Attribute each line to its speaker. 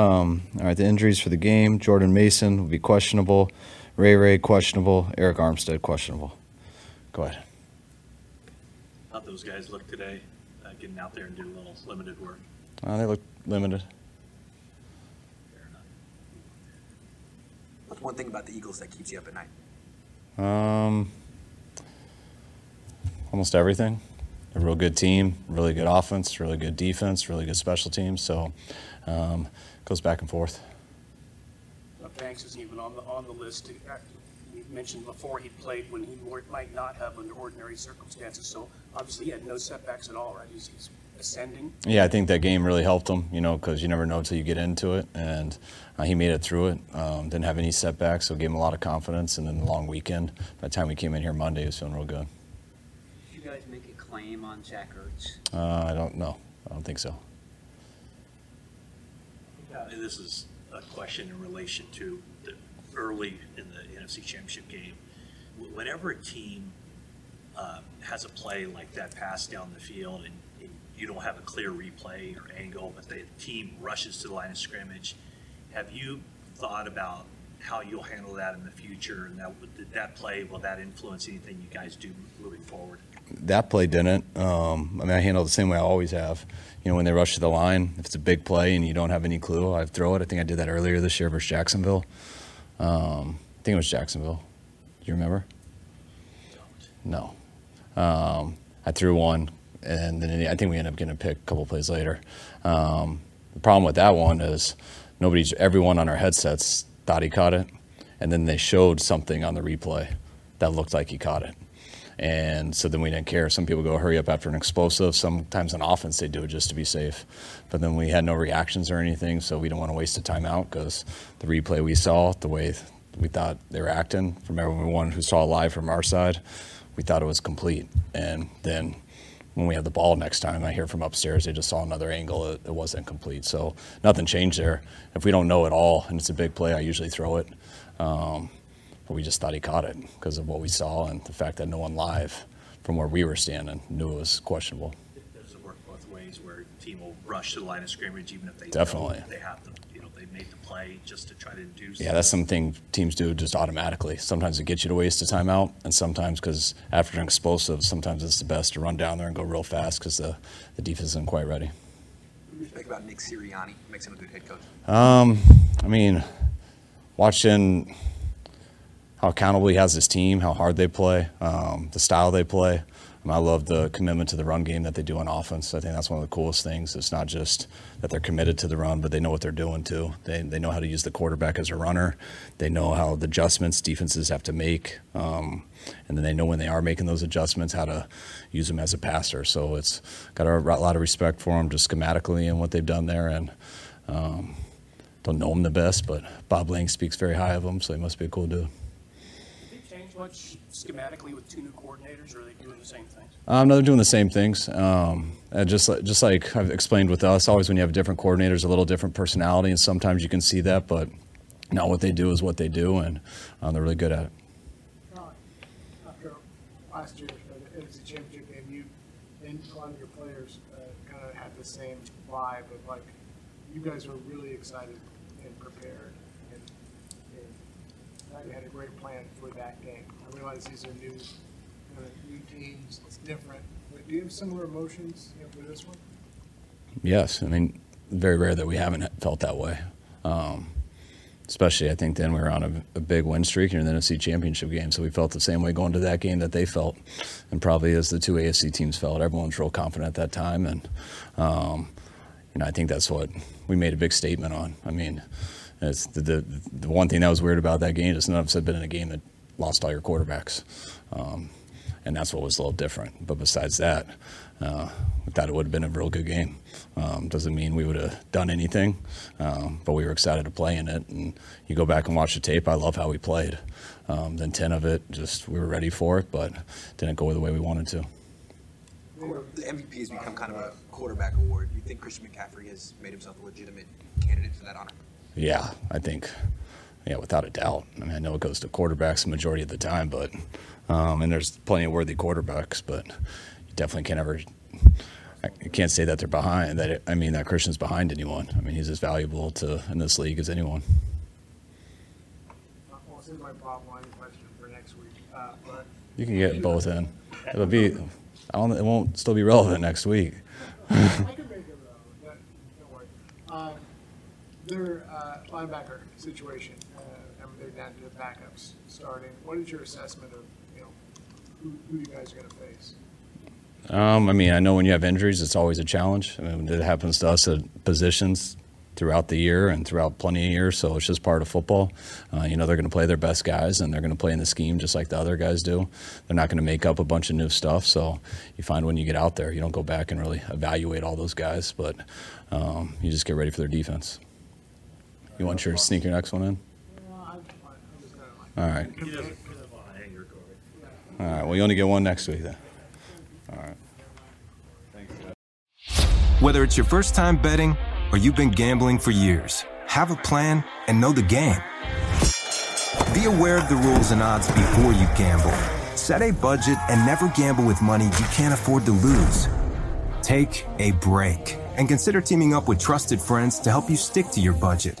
Speaker 1: Um, all right, the injuries for the game Jordan Mason will be questionable, Ray Ray questionable, Arik Armstead questionable. Go ahead.
Speaker 2: How'd those guys look today, uh, getting out there and doing a little limited work?
Speaker 1: Uh, they look limited.
Speaker 2: Fair enough.
Speaker 3: What's one thing about the Eagles that keeps you up at night?
Speaker 1: Um, almost everything. A real good team, really good offense, really good defense, really good special teams. So, um, goes back and forth.
Speaker 4: Uh, Banks isn't even on the, on the list. Uh, You mentioned before he played when he might not have under ordinary circumstances, so obviously he had no setbacks at all, right? He's, he's ascending.
Speaker 1: Yeah, I think that game really helped him, you know, because you never know until you get into it. And uh, he made it through it. Um, didn't have any setbacks, so gave him a lot of confidence. And then the long weekend, by the time we came in here Monday, he was feeling real good.
Speaker 5: Did you guys make a claim on Zach Ertz?
Speaker 1: Uh, I don't know. I don't think so.
Speaker 2: Uh, and This is a question in relation to the early in the NFC Championship game. Whenever a team uh, has a play like that pass down the field and and you don't have a clear replay or angle, but the team rushes to the line of scrimmage, have you thought about how you'll handle that in the future? And that, did that play, will that influence anything you guys do moving forward?
Speaker 1: That play didn't. Um, I mean, I handle the same way I always have. You know, when they rush to the line, if it's a big play and you don't have any clue, I throw it. I think I did that earlier this year versus Jacksonville. Um, I think it was Jacksonville. Do you remember? No. Um, I threw one, and then I think we ended up getting a pick a couple plays later. Um, the problem with that one is nobody's, everyone on our headsets thought he caught it, and then they showed something on the replay that looked like he caught it. And so then we didn't care. Some people go hurry up after an explosive. Sometimes on offense they do it just to be safe. But then we had no reactions or anything, so we didn't want to waste a timeout because the replay we saw, the way we thought they were acting from everyone who saw live from our side, we thought it was complete. And then when we have the ball next time, I hear from upstairs they just saw another angle. It, it wasn't complete. So nothing changed there. If we don't know at all and it's a big play, I usually throw it. Um, but we just thought he caught it because of what we saw and the fact that no one live from where we were standing knew it was questionable.
Speaker 2: Does it work both ways where a team will rush to the line of scrimmage even if they
Speaker 1: Definitely.
Speaker 2: they have to, you know, they made the play just to try to induce?
Speaker 1: Yeah, that's something teams do just automatically. Sometimes it gets you to waste a timeout, and sometimes because after an explosive, sometimes it's the best to run down there and go real fast because the, the defense isn't quite ready.
Speaker 3: What do you think about Nick Sirianni? What makes him a good head coach?
Speaker 1: Um, I mean, watching how accountable he has his team, how hard they play, um, the style they play. I, love the commitment to the run game that they do on offense. I think that's one of the coolest things. It's not just that they're committed to the run, but they know what they're doing too. They, they know how to use the quarterback as a runner. They know how the adjustments defenses have to make. Um, and then they know when they are making those adjustments how to use them as a passer. So it's got a lot of respect for them just schematically and what they've done there. And um, don't know him the best, but Bob Lang speaks very high of him, so he must be a cool dude.
Speaker 4: Did they change much schematically with two new coordinators, or are they doing the same things?
Speaker 1: Um, no, they're doing the same things. Um, and just like, just like I've explained with us, always when you have different coordinators, a little different personality, and sometimes you can see that, but now what they do is what they do, and uh, they're really good at it.
Speaker 6: After last year, the NFC Championship game, you and a lot of your players uh, kind of had the same vibe of like, you guys were really excited and prepared, and, and thought you had a great plan for that game. I realize these are new, of new teams, it's different, but do you have similar emotions you know, for this one?
Speaker 1: Yes, I mean, very rare that we haven't felt that way. Um, especially, I think then we were on a, a big win streak in the NFC Championship game, so we felt the same way going to that game that they felt, and probably as the two AFC teams felt. Everyone's real confident at that time, and um, you know, I think that's what we made a big statement on. I mean, the, the the one thing that was weird about that game is none of us had been in a game that lost all your quarterbacks. Um, and that's what was a little different. But besides that, uh, we thought it would have been a real good game. Um, doesn't mean we would have done anything, um, but we were excited to play in it. And you go back and watch the tape. I love how we played. Um, then ten of it, just we were ready for it, but didn't go the way we wanted to.
Speaker 3: The MVP has become kind of a quarterback award. Do you think Christian McCaffrey has made himself a legitimate candidate for that honor?
Speaker 1: Yeah, I think, yeah, without a doubt. I mean, I know it goes to quarterbacks the majority of the time, but um, and there's plenty of worthy quarterbacks, but you definitely can't ever. I can't say that they're behind. That it, I mean, that Christian's behind anyone. I mean, he's as valuable to in this league as anyone.
Speaker 6: Uh, Well, this is my bottom line question for next week, uh, but
Speaker 1: You can get both in. It'll be. I don't. It won't still be relevant next week.
Speaker 6: I can make it relevant, that- don't worry. Um, Their uh, linebacker situation, uh, and they're down to backups starting. What is your assessment of, you know, who, who you guys are gonna face?
Speaker 1: Um, I mean, I know when you have injuries, it's always a challenge. I mean, it happens to us at positions throughout the year and throughout plenty of years, so it's just part of football. Uh, you know, they're going to play their best guys and they're going to play in the scheme just like the other guys do. They're not going to make up a bunch of new stuff, so you find when you get out there, you don't go back and really evaluate all those guys, but um, you just get ready for their defense. You want your sneak your next one in? All right. All right. Well, you only get one next week then. All right.
Speaker 7: Whether it's your first time betting or you've been gambling for years, have a plan and know the game. Be aware of the rules and odds before you gamble. Set a budget and never gamble with money you can't afford to lose. Take a break and consider teaming up with trusted friends to help you stick to your budget.